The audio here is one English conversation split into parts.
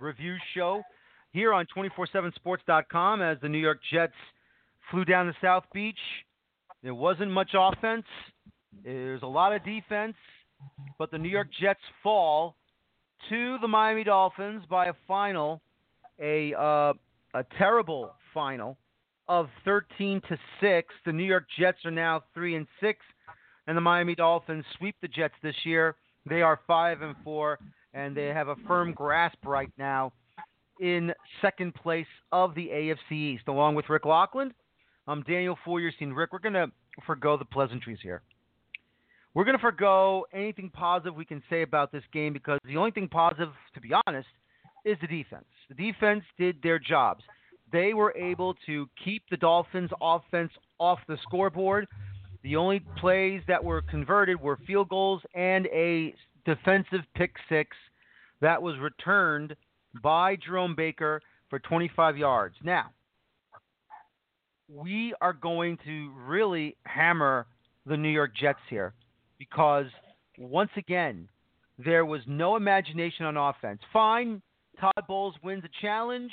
review show here on 247sports.com as the New York Jets flew down to South Beach. There wasn't much offense. There's a lot of defense, but the New York Jets fall to the Miami Dolphins by a final, a uh, a terrible final of 13 to 6. The New York Jets are now 3 and 6 and the Miami Dolphins sweep the Jets this year. They are 5 and 4 and they mm-hmm. have a firm grasp right now in second place of the AFC East along with Rick Laughland. I'm um, Daniel Feuerstein. Rick, we're going to forego the pleasantries here. We're going to forego anything positive we can say about this game because the only thing positive, to be honest, is the defense. The defense did their jobs they were able to keep the Dolphins' offense off the scoreboard. The only plays that were converted were field goals and a defensive pick six that was returned by Jerome Baker for 25 yards. Now, we are going to really hammer the New York Jets here because, once again, there was no imagination on offense. Fine, Todd Bowles wins a challenge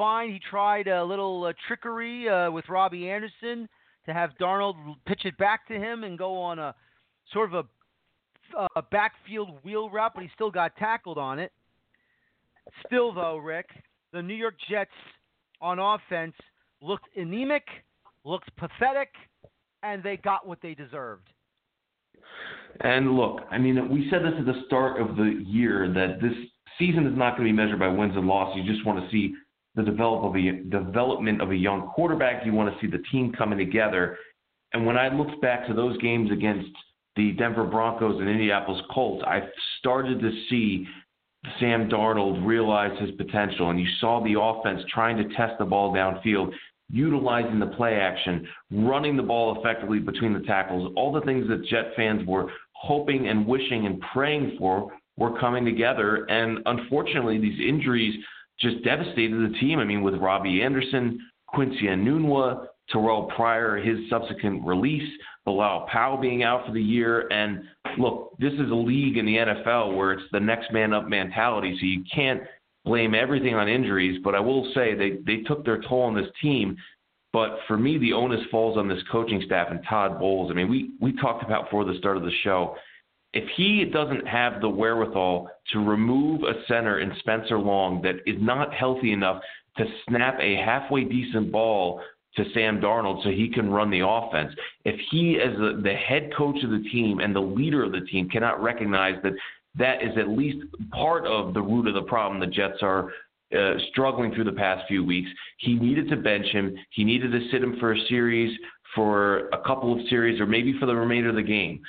fine. He tried a little uh, trickery uh, with Robbie Anderson to have Darnold pitch it back to him and go on a sort of a, a backfield wheel route, but he still got tackled on it. Still, though, Rick, the New York Jets on offense looked anemic, looked pathetic, and they got what they deserved. And look, I mean, we said this at the start of the year that this season is not going to be measured by wins and losses. You just want to see the develop of a, development of a young quarterback. You want to see the team coming together. And when I looked back to those games against the Denver Broncos and Indianapolis Colts, I started to see Sam Darnold realize his potential. And you saw the offense trying to test the ball downfield, utilizing the play action, running the ball effectively between the tackles. All the things that Jet fans were hoping and wishing and praying for were coming together. And unfortunately, these injuries – just devastated the team. I mean, with Robbie Anderson, Quincy Enunwa, Terrell Pryor, his subsequent release, Bilal Powell being out for the year. And look, this is a league in the NFL where it's the next man up mentality. So you can't blame everything on injuries. But I will say they, they took their toll on this team. But for me, the onus falls on this coaching staff and Todd Bowles. I mean, we, we talked about before the start of the show if he doesn't have the wherewithal to remove a center in Spencer Long that is not healthy enough to snap a halfway decent ball to Sam Darnold so he can run the offense, if he, as the, the head coach of the team and the leader of the team, cannot recognize that that is at least part of the root of the problem the Jets are uh, struggling through the past few weeks. He needed to bench him. He needed to sit him for a series, for a couple of series, or maybe for the remainder of the game.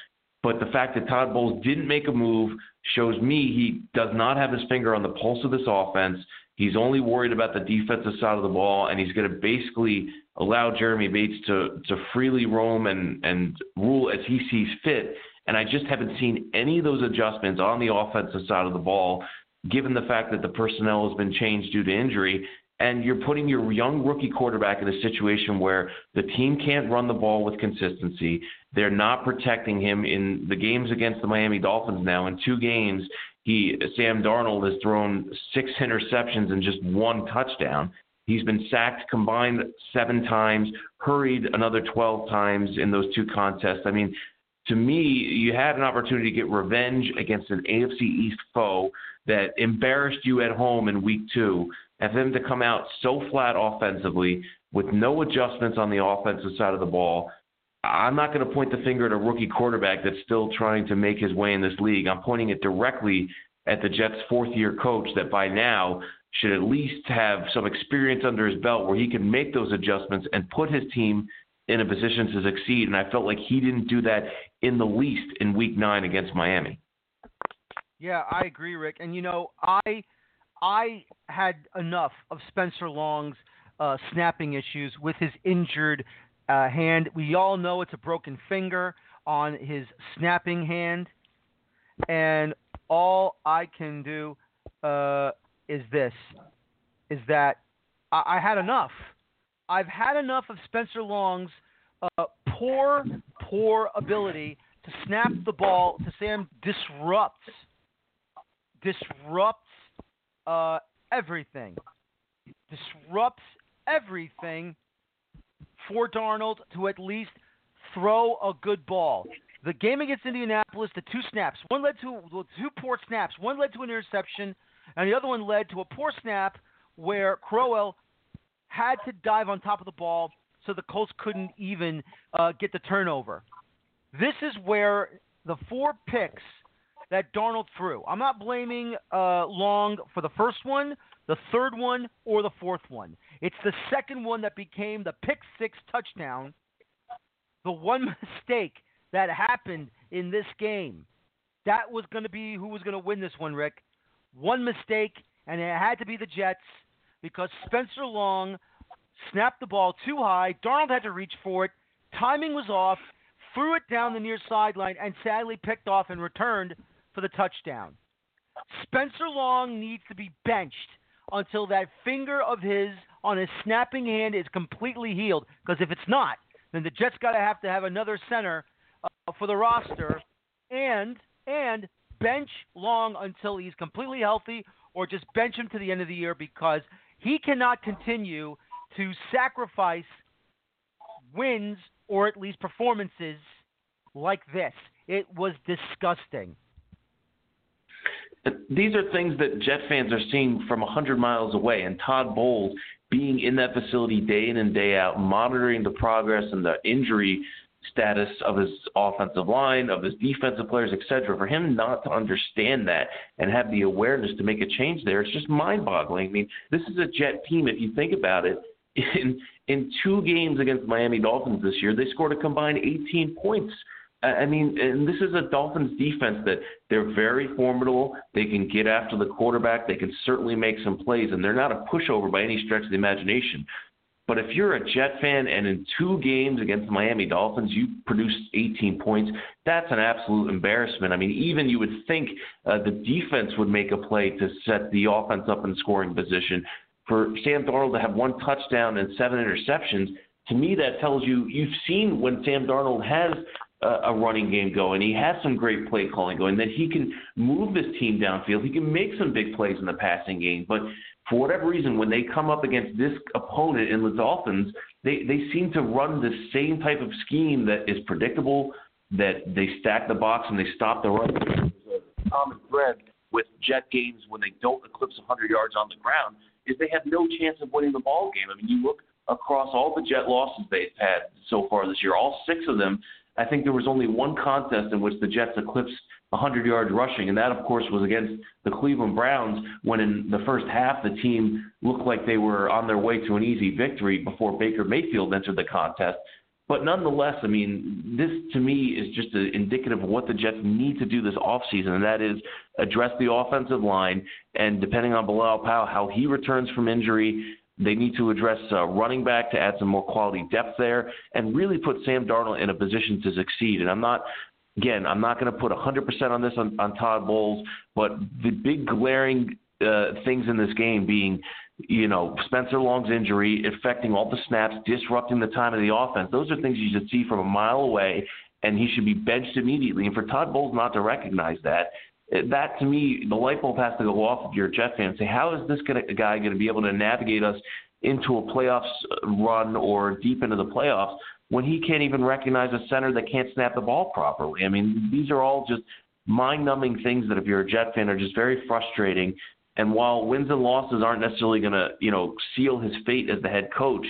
But the fact that Todd Bowles didn't make a move shows me he does not have his finger on the pulse of this offense. He's only worried about the defensive side of the ball, and he's going to basically allow Jeremy Bates to to freely roam and and rule as he sees fit. And I just haven't seen any of those adjustments on the offensive side of the ball, given the fact that the personnel has been changed due to injury. And you're putting your young rookie quarterback in a situation where the team can't run the ball with consistency. They're not protecting him in the games against the Miami Dolphins now. In two games, he Sam Darnold has thrown six interceptions and just one touchdown. He's been sacked combined seven times, hurried another 12 times in those two contests. I mean, to me, you had an opportunity to get revenge against an AFC East foe that embarrassed you at home in week two, and for them to come out so flat offensively with no adjustments on the offensive side of the ball I'm not going to point the finger at a rookie quarterback that's still trying to make his way in this league. I'm pointing it directly at the Jets' fourth year coach that by now should at least have some experience under his belt where he can make those adjustments and put his team in a position to succeed, and I felt like he didn't do that in the least in Week Nine against Miami. Yeah, I agree, Rick. And you know, I I had enough of Spencer Long's uh, snapping issues with his injured uh, hand. We all know it's a broken finger on his snapping hand, and all I can do uh, is this: is that I, I had enough. I've had enough of Spencer Long's uh, poor, poor ability to snap the ball to Sam disrupts disrupts uh, everything. Disrupts everything for Darnold to at least throw a good ball. The game against Indianapolis, the two snaps, one led to two poor snaps. One led to an interception, and the other one led to a poor snap where Crowell had to dive on top of the ball so the Colts couldn't even uh, get the turnover. This is where the four picks that Darnold threw. I'm not blaming uh, Long for the first one, the third one, or the fourth one. It's the second one that became the pick six touchdown. The one mistake that happened in this game. That was going to be who was going to win this one, Rick. One mistake, and it had to be the Jets because Spencer Long snapped the ball too high. Darnold had to reach for it. Timing was off. Threw it down the near sideline and sadly picked off and returned for the touchdown. Spencer Long needs to be benched until that finger of his on his snapping hand is completely healed. Because if it's not, then the Jets got to have to have another center uh, for the roster, and and bench Long until he's completely healthy, or just bench him to the end of the year because he cannot continue to sacrifice wins or at least performances like this. It was disgusting these are things that Jet fans are seeing from 100 miles away. And Todd Bowles being in that facility day in and day out, monitoring the progress and the injury status of his offensive line, of his defensive players, etc. For him not to understand that and have the awareness to make a change there, it's just mind-boggling. I mean, this is a Jet team. If you think about it, in in two games against Miami Dolphins this year, they scored a combined 18 points. I mean, and this is a Dolphins defense that they're very formidable. They can get after the quarterback. They can certainly make some plays, and they're not a pushover by any stretch of the imagination. But if you're a Jet fan and in two games against the Miami Dolphins you produce 18 points, that's an absolute embarrassment. I mean, even you would think uh, the defense would make a play to set the offense up in scoring position. For Sam Darnold to have one touchdown and seven interceptions, to me that tells you you've seen when Sam Darnold has a running game going. He has some great play calling going. That he can move this team downfield. He can make some big plays in the passing game. But for whatever reason, when they come up against this opponent in the Dolphins, they they seem to run the same type of scheme that is predictable. That they stack the box and they stop the run. Common thread with Jet games when they don't eclipse 100 yards on the ground is they have no chance of winning the ball game. I mean, you look across all the Jet losses they've had so far this year, all six of them I think there was only one contest in which the Jets eclipsed 100 yards rushing, and that, of course, was against the Cleveland Browns when in the first half the team looked like they were on their way to an easy victory before Baker Mayfield entered the contest. But nonetheless, I mean, this to me is just indicative of what the Jets need to do this offseason, and that is address the offensive line. And depending on Bilal Powell, how he returns from injury, they need to address uh, running back to add some more quality depth there and really put Sam Darnold in a position to succeed. And I'm not, again, I'm not going to put 100% on this on, on Todd Bowles, but the big glaring uh, things in this game being, you know, Spencer Long's injury affecting all the snaps, disrupting the time of the offense. Those are things you should see from a mile away, and he should be benched immediately. And for Todd Bowles not to recognize that that to me, the light bulb has to go off if you're a Jet fan and say, how is this gonna, guy going to be able to navigate us into a playoffs uh, run or deep into the playoffs when he can't even recognize a center that can't snap the ball properly? I mean, these are all just mind-numbing things that if you're a Jet fan are just very frustrating. And while wins and losses aren't necessarily going to, you know, seal his fate as the head coach,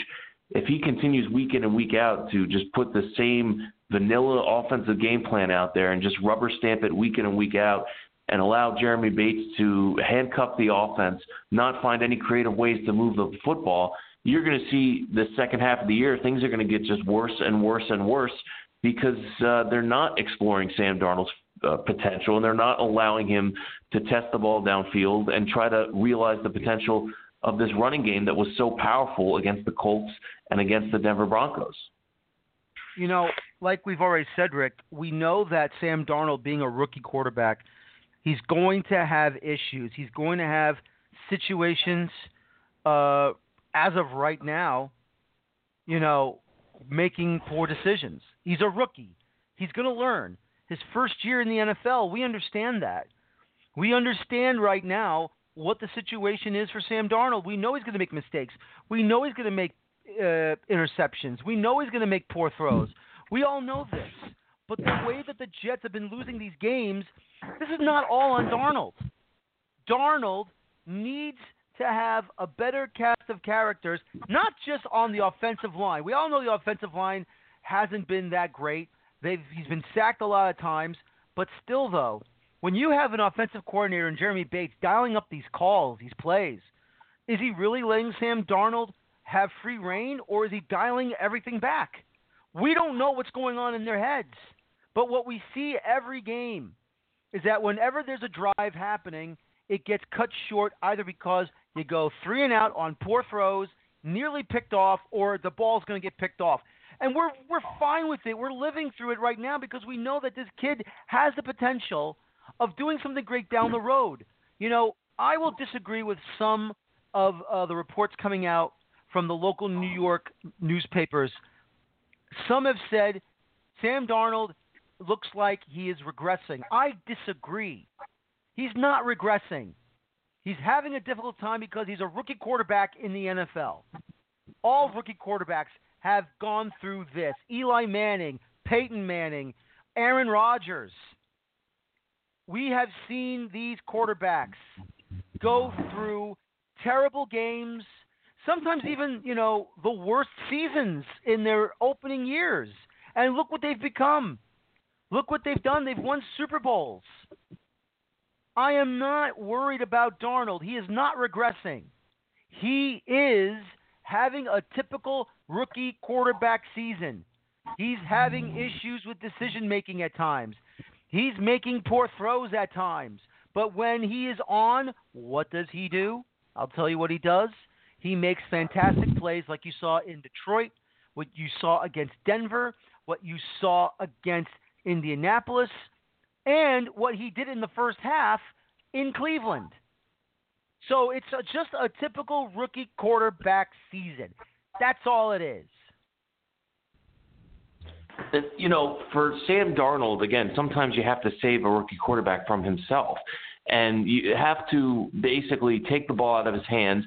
if he continues week in and week out to just put the same vanilla offensive game plan out there and just rubber stamp it week in and week out, and allow Jeremy Bates to handcuff the offense, not find any creative ways to move the football, you're going to see the second half of the year, things are going to get just worse and worse and worse because uh, they're not exploring Sam Darnold's uh, potential and they're not allowing him to test the ball downfield and try to realize the potential of this running game that was so powerful against the Colts and against the Denver Broncos. You know, like we've already said, Rick, we know that Sam Darnold, being a rookie quarterback, he's going to have issues. He's going to have situations, uh, as of right now, you know, making poor decisions. He's a rookie. He's going to learn. His first year in the NFL, we understand that. We understand right now what the situation is for Sam Darnold. We know he's going to make mistakes. We know he's going to make uh, interceptions. We know he's going to make poor throws. We all know this. But the way that the Jets have been losing these games, this is not all on Darnold. Darnold needs to have a better cast of characters, not just on the offensive line. We all know the offensive line hasn't been that great. They've, he's been sacked a lot of times, but still, though, when you have an offensive coordinator in Jeremy Bates dialing up these calls, these plays, is he really letting Sam Darnold have free reign, or is he dialing everything back? We don't know what's going on in their heads. But what we see every game is that whenever there's a drive happening, it gets cut short either because you go three and out on poor throws, nearly picked off, or the ball's going to get picked off. And we're we're fine with it. We're living through it right now because we know that this kid has the potential of doing something great down the road. You know, I will disagree with some of uh, the reports coming out from the local New York newspapers. Some have said Sam Darnold looks like he is regressing. I disagree. He's not regressing. He's having a difficult time because he's a rookie quarterback in the NFL. All rookie quarterbacks have gone through this. Eli Manning, Peyton Manning, Aaron Rodgers. We have seen these quarterbacks go through terrible games, sometimes even, you know, the worst seasons in their opening years. And look what they've become. Look what they've done. They've won Super Bowls. I am not worried about Darnold. He is not regressing. He is having a typical rookie quarterback season. He's having issues with decision making at times. He's making poor throws at times. But when he is on, what does he do? I'll tell you what he does. He makes fantastic plays like you saw in Detroit, what you saw against Denver, what you saw against Indianapolis, and what he did in the first half in Cleveland. So it's a, just a typical rookie quarterback season. That's all it is. You know, for Sam Darnold, again, sometimes you have to save a rookie quarterback from himself. And you have to basically take the ball out of his hands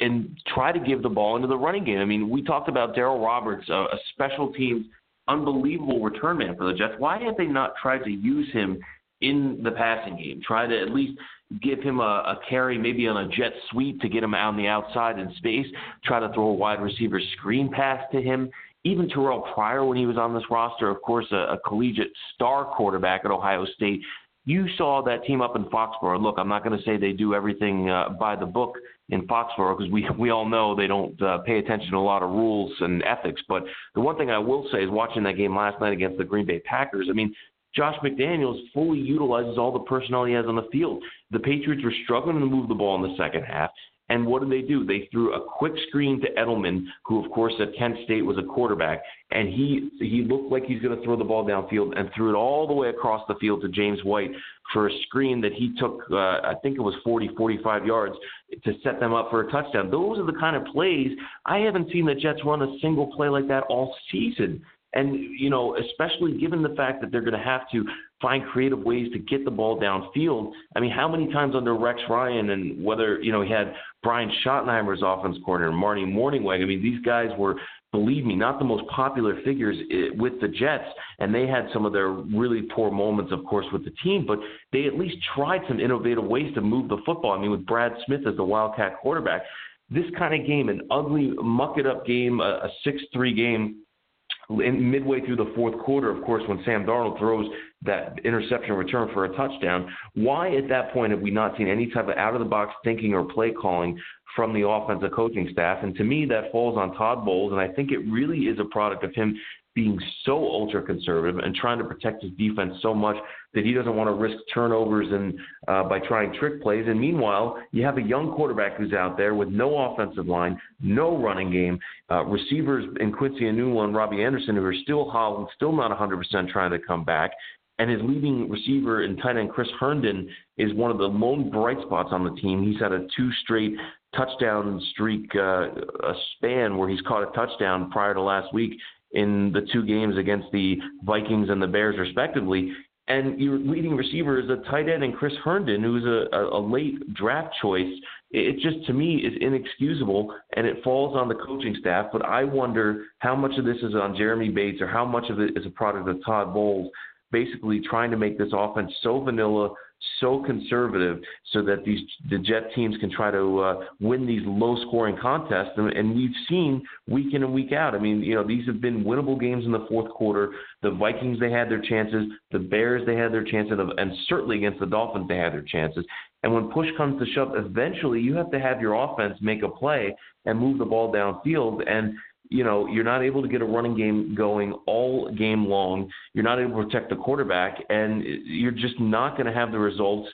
and try to give the ball into the running game. I mean, we talked about Daryl Roberts, a, a special teams unbelievable return man for the Jets. Why have they not tried to use him in the passing game? Try to at least give him a, a carry, maybe on a jet sweep to get him out on the outside in space. Try to throw a wide receiver screen pass to him. Even Terrell Pryor, when he was on this roster, of course, a, a collegiate star quarterback at Ohio State. You saw that team up in Foxborough. Look, I'm not going to say they do everything uh, by the book in Foxborough because we we all know they don't uh, pay attention to a lot of rules and ethics. But the one thing I will say is watching that game last night against the Green Bay Packers. I mean, Josh McDaniels fully utilizes all the personnel he has on the field. The Patriots were struggling to move the ball in the second half. And what did they do? They threw a quick screen to Edelman, who of course at Kent State was a quarterback, and he he looked like he's going to throw the ball downfield and threw it all the way across the field to James White for a screen that he took uh, I think it was 40 45 yards to set them up for a touchdown. Those are the kind of plays I haven't seen the Jets run a single play like that all season. And, you know, especially given the fact that they're going to have to find creative ways to get the ball downfield. I mean, how many times under Rex Ryan and whether, you know, he had Brian Schottenheimer's offense coordinator, Marty Mornhinweg. I mean, these guys were, believe me, not the most popular figures eh, with the Jets. And they had some of their really poor moments, of course, with the team, but they at least tried some innovative ways to move the football. I mean, with Brad Smith as the Wildcat quarterback, this kind of game, an ugly, muck it up game, a, a 6 3 game in midway through the fourth quarter, of course, when Sam Darnold throws that interception return for a touchdown. Why at that point have we not seen any type of out of the box thinking or play calling from the offensive coaching staff? And to me, that falls on Todd Bowles, and I think it really is a product of him being so ultra conservative and trying to protect his defense so much that he doesn't want to risk turnovers and uh, by trying trick plays. And meanwhile, you have a young quarterback who's out there with no offensive line, no running game, uh, receivers in Quincy Enunwa and Robbie Anderson who are still hobbled, still not 100% trying to come back. And his leading receiver and tight end Chris Herndon is one of the lone bright spots on the team. He's had a two straight touchdown streak, uh, a span where he's caught a touchdown prior to last week in the two games against the Vikings and the Bears, respectively. And your leading receiver is a tight end and Chris Herndon, who's a, a, late draft choice. It just, to me, is inexcusable, and it falls on the coaching staff. But I wonder how much of this is on Jeremy Bates or how much of it is a product of Todd Bowles basically trying to make this offense so vanilla, so conservative, so that these the Jet teams can try to uh, win these low-scoring contests. And, and we've seen week in and week out. I mean, you know, these have been winnable games in the fourth quarter. The Vikings they had their chances. The Bears they had their chances, and certainly against the Dolphins they had their chances. And when push comes to shove, eventually you have to have your offense make a play and move the ball downfield. And you know, you're not able to get a running game going all game long. You're not able to protect the quarterback, and you're just not going to have the results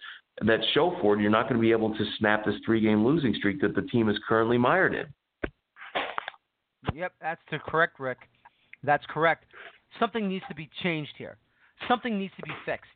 that show for it. You're not going to be able to snap this three game losing streak that the team is currently mired in. Yep, that's correct, Rick. That's correct. Something needs to be changed here. Something needs to be fixed.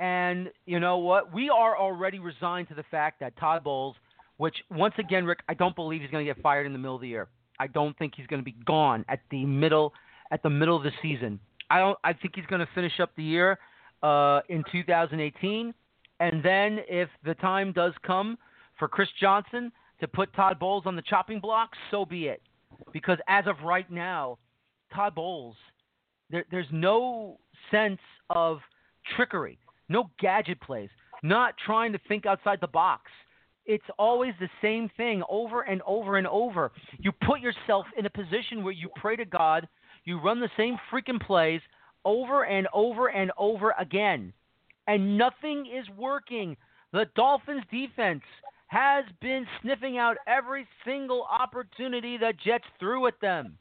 And you know what? We are already resigned to the fact that Todd Bowles, which once again, Rick, I don't believe he's going to get fired in the middle of the year. I don't think he's going to be gone at the middle at the middle of the season. I don't. I think he's going to finish up the year uh, in 2018, and then if the time does come for Chris Johnson to put Todd Bowles on the chopping block, so be it. Because as of right now, Todd Bowles, there, there's no sense of trickery, no gadget plays, not trying to think outside the box it's always the same thing over and over and over. You put yourself in a position where you pray to God, you run the same freaking plays over and over and over again, and nothing is working. The Dolphins defense has been sniffing out every single opportunity that Jets threw at them.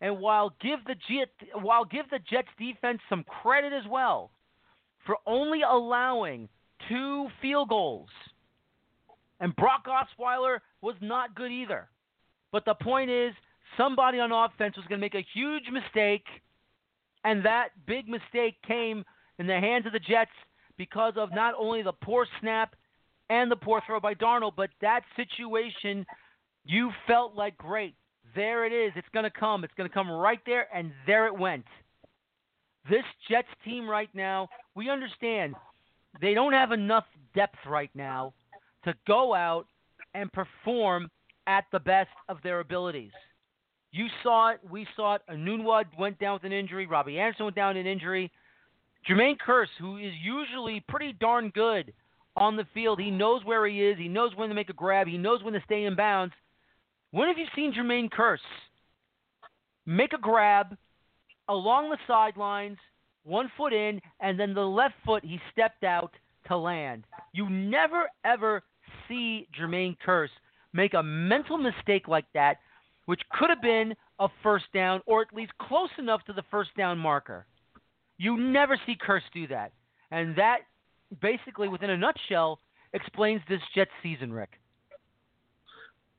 And while give the Jets, while give the Jets defense some credit as well for only allowing two field goals – and Brock Osweiler was not good either. But the point is, somebody on offense was going to make a huge mistake, and that big mistake came in the hands of the Jets because of not only the poor snap and the poor throw by Darnold, but that situation you felt like great. There it is. It's going to come. It's going to come right there, and there it went. This Jets team right now, we understand they don't have enough depth right now to go out and perform at the best of their abilities. You saw it. We saw it. Enunwa went down with an injury. Robbie Anderson went down with an injury. Jermaine Kearse, who is usually pretty darn good on the field, he knows where he is. He knows when to make a grab. He knows when to stay in bounds. When have you seen Jermaine Kearse make a grab along the sidelines, one foot in, and then the left foot he stepped out to land? You never ever see Jermaine Kearse make a mental mistake like that, which could have been a first down or at least close enough to the first down marker. You never see Kearse do that. And that basically, within a nutshell, explains this Jets season, Rick.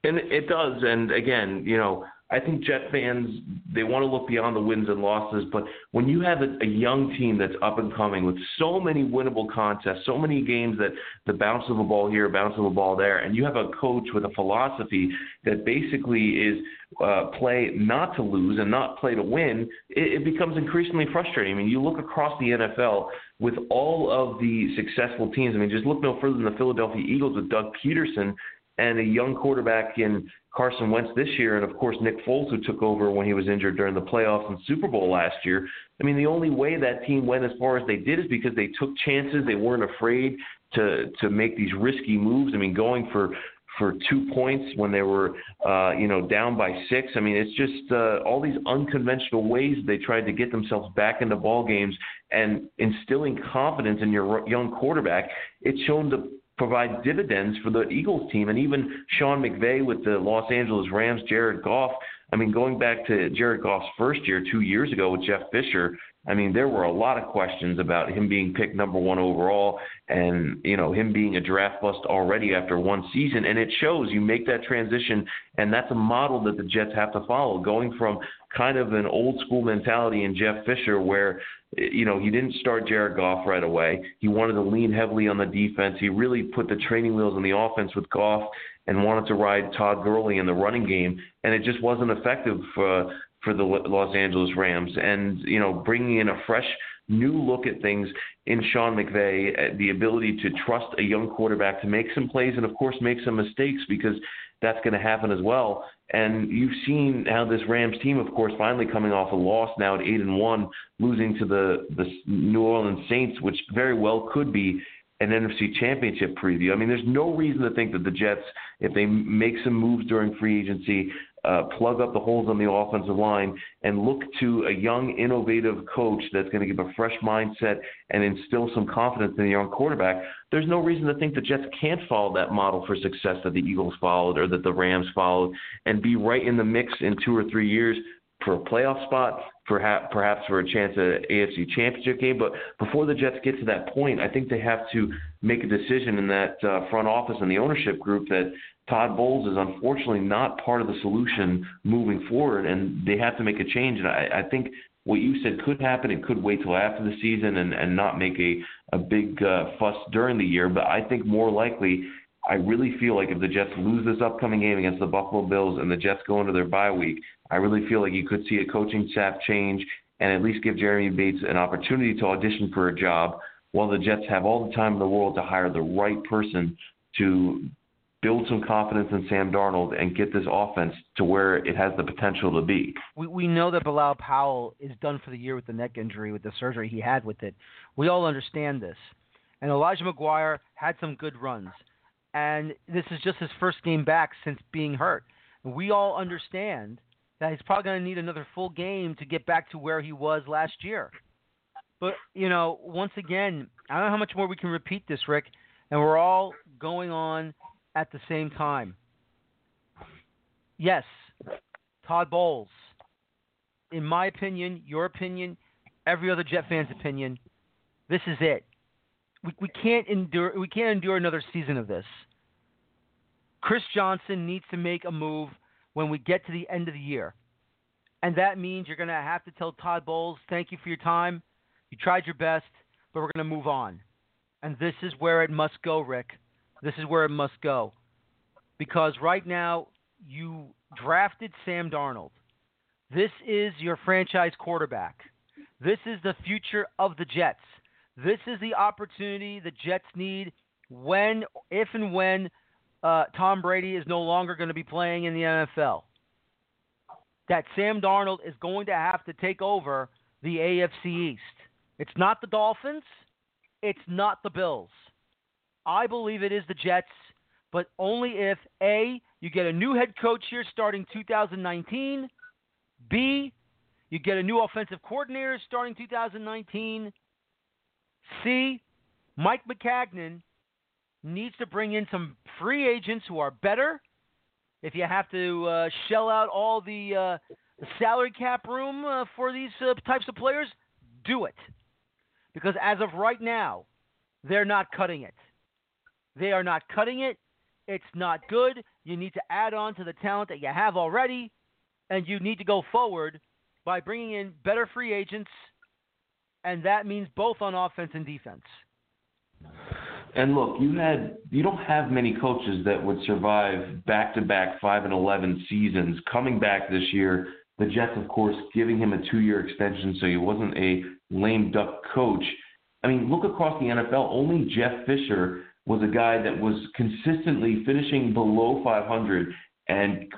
And it does. And again, you know, I think Jet fans they want to look beyond the wins and losses, but when you have a, a young team that's up and coming with so many winnable contests, so many games that the bounce of a ball here, bounce of a ball there, and you have a coach with a philosophy that basically is uh, play not to lose and not play to win, it, it becomes increasingly frustrating. I mean, you look across the NFL with all of the successful teams. I mean, just look no further than the Philadelphia Eagles with Doug Pederson and a young quarterback in Carson Wentz this year, and of course Nick Foles, who took over when he was injured during the playoffs and Super Bowl last year. I mean, the only way that team went as far as they did is because they took chances. They weren't afraid to to make these risky moves. I mean, going for for two points when they were, uh, you know, down by six. I mean, it's just uh, all these unconventional ways they tried to get themselves back into ball games and instilling confidence in your young quarterback. It's shown to provide dividends for the Eagles team, and even Sean McVay with the Los Angeles Rams, Jared Goff. I mean, going back to Jared Goff's first year two years ago with Jeff Fisher, I mean, there were a lot of questions about him being picked number one overall and, you know, him being a draft bust already after one season. And it shows you make that transition, and that's a model that the Jets have to follow, going from kind of an old school mentality in Jeff Fisher where, you know, he didn't start Jared Goff right away. He wanted to lean heavily on the defense. He really put the training wheels on the offense with Goff and wanted to ride Todd Gurley in the running game, and it just wasn't effective for for the Los Angeles Rams. And you know, bringing in a fresh new look at things in Sean McVay, uh, the ability to trust a young quarterback to make some plays and of course make some mistakes because that's going to happen as well. And you've seen how this Rams team, of course, finally coming off a loss now at eight and one, losing to the the New Orleans Saints, which very well could be an NFC Championship preview. I mean, there's no reason to think that the Jets, if they make some moves during free agency, uh, plug up the holes on the offensive line, and look to a young, innovative coach that's going to give a fresh mindset and instill some confidence in the young quarterback, there's no reason to think the Jets can't follow that model for success that the Eagles followed or that the Rams followed and be right in the mix in two or three years for a playoff spot, perhaps perhaps for a chance at AFC Championship game. But before the Jets get to that point, I think they have to make a decision in that uh, front office and the ownership group that Todd Bowles is unfortunately not part of the solution moving forward, and they have to make a change. And I, I think what you said could happen. It could wait till after the season and, and not make a, a big uh, fuss during the year. But I think more likely, I really feel like if the Jets lose this upcoming game against the Buffalo Bills and the Jets go into their bye week, I really feel like you could see a coaching staff change and at least give Jeremy Bates an opportunity to audition for a job while the Jets have all the time in the world to hire the right person to build some confidence in Sam Darnold and get this offense to where it has the potential to be. We we know that Bilal Powell is done for the year with the neck injury, with the surgery he had with it. We all understand this. And Elijah McGuire had some good runs. And this is just his first game back since being hurt. We all understand that he's probably going to need another full game to get back to where he was last year. But, you know, once again, I don't know how much more we can repeat this, Rick, and we're all going on at the same time. Yes, Todd Bowles. In my opinion, your opinion, every other Jet fan's opinion, this is it. We, we can't endure we can't endure another season of this. Chris Johnson needs to make a move when we get to the end of the year. And that means you're going to have to tell Todd Bowles, thank you for your time. You tried your best, but we're going to move on. And this is where it must go, Rick. This is where it must go. Because right now, you drafted Sam Darnold. This is your franchise quarterback. This is the future of the Jets. This is the opportunity the Jets need when, if and when uh, Tom Brady is no longer going to be playing in the NFL. That Sam Darnold is going to have to take over the AFC East. It's not the Dolphins. It's not the Bills. I believe it is the Jets, but only if A, you get a new head coach here starting 2019, B, you get a new offensive coordinator starting 2019, C, Mike Maccagnan needs to bring in some free agents who are better. If you have to uh, shell out all the, uh, salary cap room uh, for these uh, types of players, do it. Because as of right now, they're not cutting it. They are not cutting it. It's not good. You need to add on to the talent that you have already, and you need to go forward by bringing in better free agents, and that means both on offense and defense. And look, you had you don't have many coaches that would survive back-to-back five and eleven seasons. Coming back this year, the Jets, of course, giving him a two-year extension, so he wasn't a lame duck coach. I mean, look across the NFL. Only Jeff Fisher was a guy that was consistently finishing below 500 and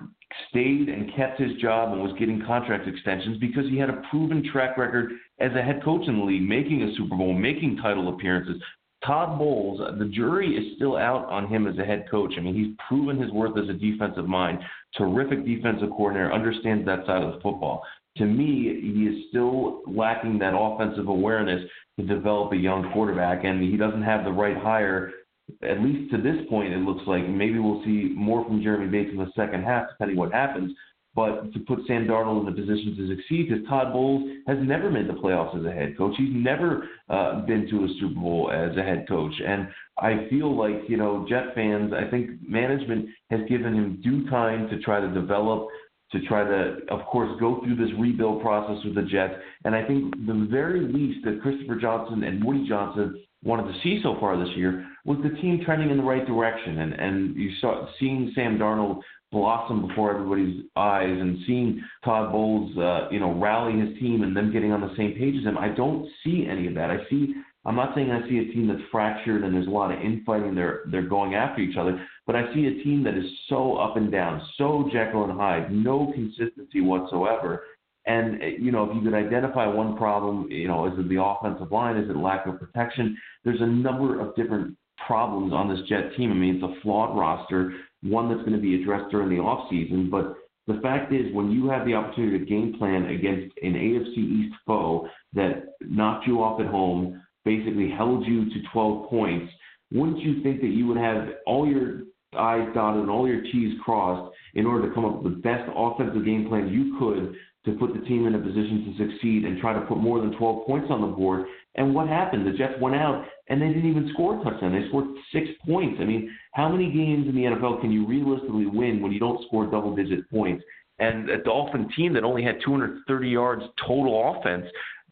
stayed and kept his job and was getting contract extensions because he had a proven track record as a head coach in the league, making a Super Bowl, making title appearances, Todd Bowles, the jury is still out on him as a head coach. I mean, he's proven his worth as a defensive mind. Terrific defensive coordinator, understands that side of the football. To me, he is still lacking that offensive awareness to develop a young quarterback, and he doesn't have the right hire. At least to this point, it looks like maybe we'll see more from Jeremy Bates in the second half, depending what happens. But to put Sam Darnold in a position to succeed, because Todd Bowles has never made the playoffs as a head coach. He's never uh, been to a Super Bowl as a head coach. And I feel like, you know, Jet fans, I think management has given him due time to try to develop, to try to, of course, go through this rebuild process with the Jets. And I think the very least that Christopher Johnson and Woody Johnson wanted to see so far this year was the team trending in the right direction. And, and you saw seeing Sam Darnold blossom before everybody's eyes and seeing Todd Bowles, uh, you know, rally his team and them getting on the same page as him. I don't see any of that. I see. I'm not saying I see a team that's fractured and there's a lot of infighting. They're they're going after each other, but I see a team that is so up and down, so Jekyll and Hyde, no consistency whatsoever. And you know, if you could identify one problem, you know, is it the offensive line? Is it lack of protection? There's a number of different problems on this Jet team. I mean, it's a flawed roster one that's going to be addressed during the off season. But the fact is, when you have the opportunity to game plan against an AFC East foe that knocked you off at home, basically held you to 12 points, wouldn't you think that you would have all your I's dotted and all your T's crossed in order to come up with the best offensive game plan you could to put the team in a position to succeed and try to put more than 12 points on the board? And what happened? The Jets went out and they didn't even score a touchdown. They scored six points. I mean, how many games in the NFL can you realistically win when you don't score double digit points? And a Dolphin team that only had 230 yards total offense,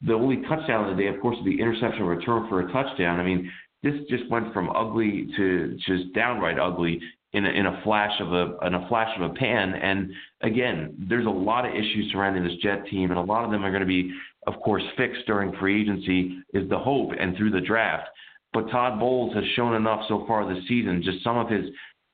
the only touchdown of the day, of course, is the interception return for a touchdown. I mean, this just went from ugly to just downright ugly in a, in a flash of a in a flash of a pan. And again, there's a lot of issues surrounding this Jet team, and a lot of them are going to be, of course, fixed during free agency. Is the hope and through the draft. But Todd Bowles has shown enough so far this season. Just some of his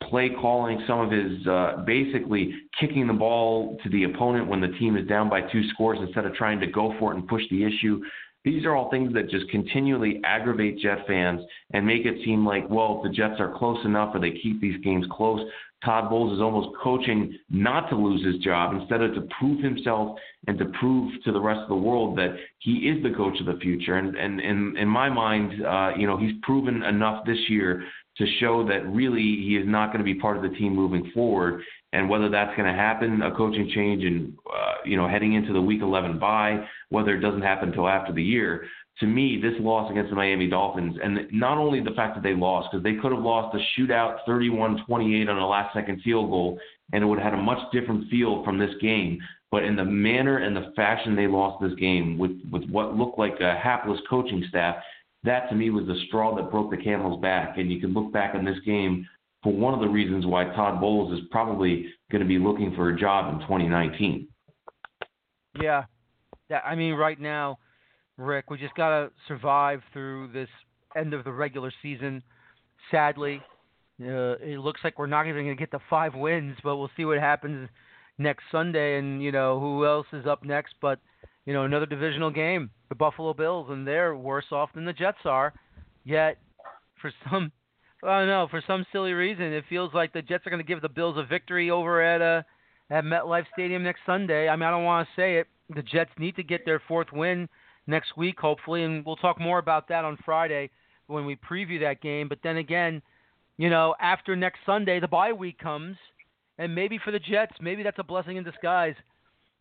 play calling, some of his uh, basically kicking the ball to the opponent when the team is down by two scores instead of trying to go for it and push the issue. These are all things that just continually aggravate Jet fans and make it seem like, well, if the Jets are close enough or they keep these games close, Todd Bowles is almost coaching not to lose his job instead of to prove himself and to prove to the rest of the world that he is the coach of the future. And and, and in my mind, uh, you know, he's proven enough this year to show that really he is not going to be part of the team moving forward. And whether that's going to happen, a coaching change, and uh, you know, heading into the Week 11 bye, whether it doesn't happen until after the year, to me, this loss against the Miami Dolphins, and not only the fact that they lost, because they could have lost a shootout 31 28 on a last second field goal, and it would have had a much different feel from this game. But in the manner and the fashion they lost this game, with, with what looked like a hapless coaching staff, that to me was the straw that broke the camel's back. And you can look back on this game for one of the reasons why Todd Bowles is probably going to be looking for a job in 2019. Yeah. I mean, right now, Rick. We just got to survive through this end of the regular season. Sadly, uh, it looks like we're not even going to get the five wins, but we'll see what happens next Sunday. And, you know, who else is up next but, you know, another divisional game, the Buffalo Bills, and they're worse off than the Jets are. Yet, for some, I don't know, for some silly reason, it feels like the Jets are going to give the Bills a victory over at uh, at MetLife Stadium next Sunday. I mean, I don't want to say it. The Jets need to get their fourth win next week, hopefully, and we'll talk more about that on Friday when we preview that game. But then again, you know, after next Sunday, the bye week comes, and maybe for the Jets, maybe that's a blessing in disguise.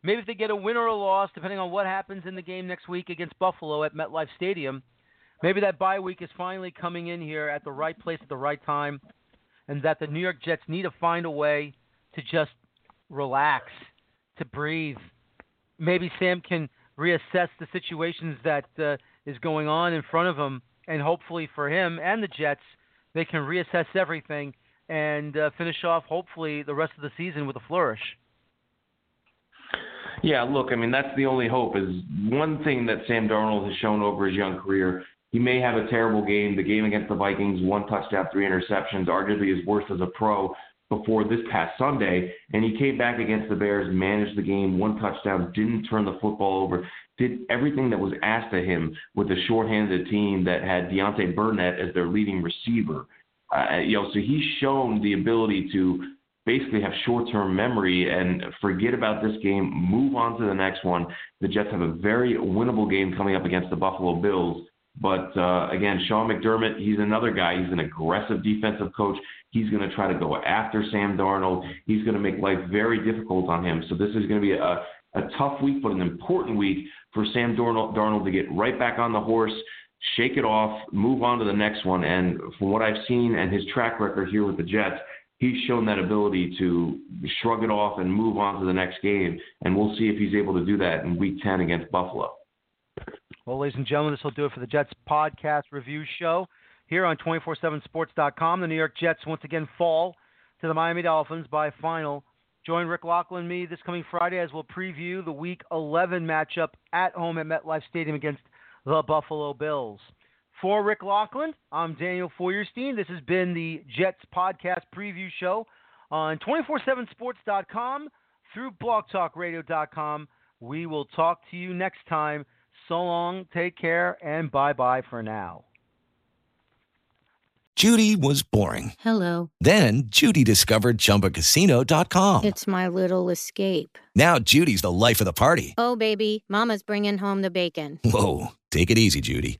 Maybe if they get a win or a loss, depending on what happens in the game next week against Buffalo at MetLife Stadium, maybe that bye week is finally coming in here at the right place at the right time, and that the New York Jets need to find a way to just relax, to breathe. Maybe Sam can reassess the situations that uh, is going on in front of him, and hopefully for him and the Jets, they can reassess everything and uh, finish off hopefully the rest of the season with a flourish. Yeah, look, I mean that's the only hope. Is one thing that Sam Darnold has shown over his young career. He may have a terrible game. The game against the Vikings, one touchdown, three interceptions, arguably his worst as a pro. Before this past Sunday, and he came back against the Bears, managed the game, one touchdown, didn't turn the football over, did everything that was asked of him with a shorthanded team that had Deontay Burnett as their leading receiver. Uh, you know, so he's shown the ability to basically have short-term memory and forget about this game, move on to the next one. The Jets have a very winnable game coming up against the Buffalo Bills. But uh, again, Sean McDermott, he's another guy. He's an aggressive defensive coach. He's going to try to go after Sam Darnold. He's going to make life very difficult on him. So this is going to be a, a tough week, but an important week for Sam Darnold, Darnold to get right back on the horse, shake it off, move on to the next one. And from what I've seen and his track record here with the Jets, he's shown that ability to shrug it off and move on to the next game. And we'll see if he's able to do that in Week 10 against Buffalo. Well, ladies and gentlemen, this will do it for the Jets podcast review show here on 247sports.com. The New York Jets once again fall to the Miami Dolphins by final. Join Rick Laughland and me this coming Friday as we'll preview the Week 11 matchup at home at MetLife Stadium against the Buffalo Bills. For Rick Laughland, I'm Daniel Feuerstein. This has been the Jets podcast preview show on 247sports.com through blogtalkradio.com. We will talk to you next time. So long, take care, and bye bye for now. Judy was boring. Hello. Then Judy discovered ChumbaCasino.com. It's my little escape. Now Judy's the life of the party. Oh, baby, Mama's bringing home the bacon. Whoa, take it easy, Judy.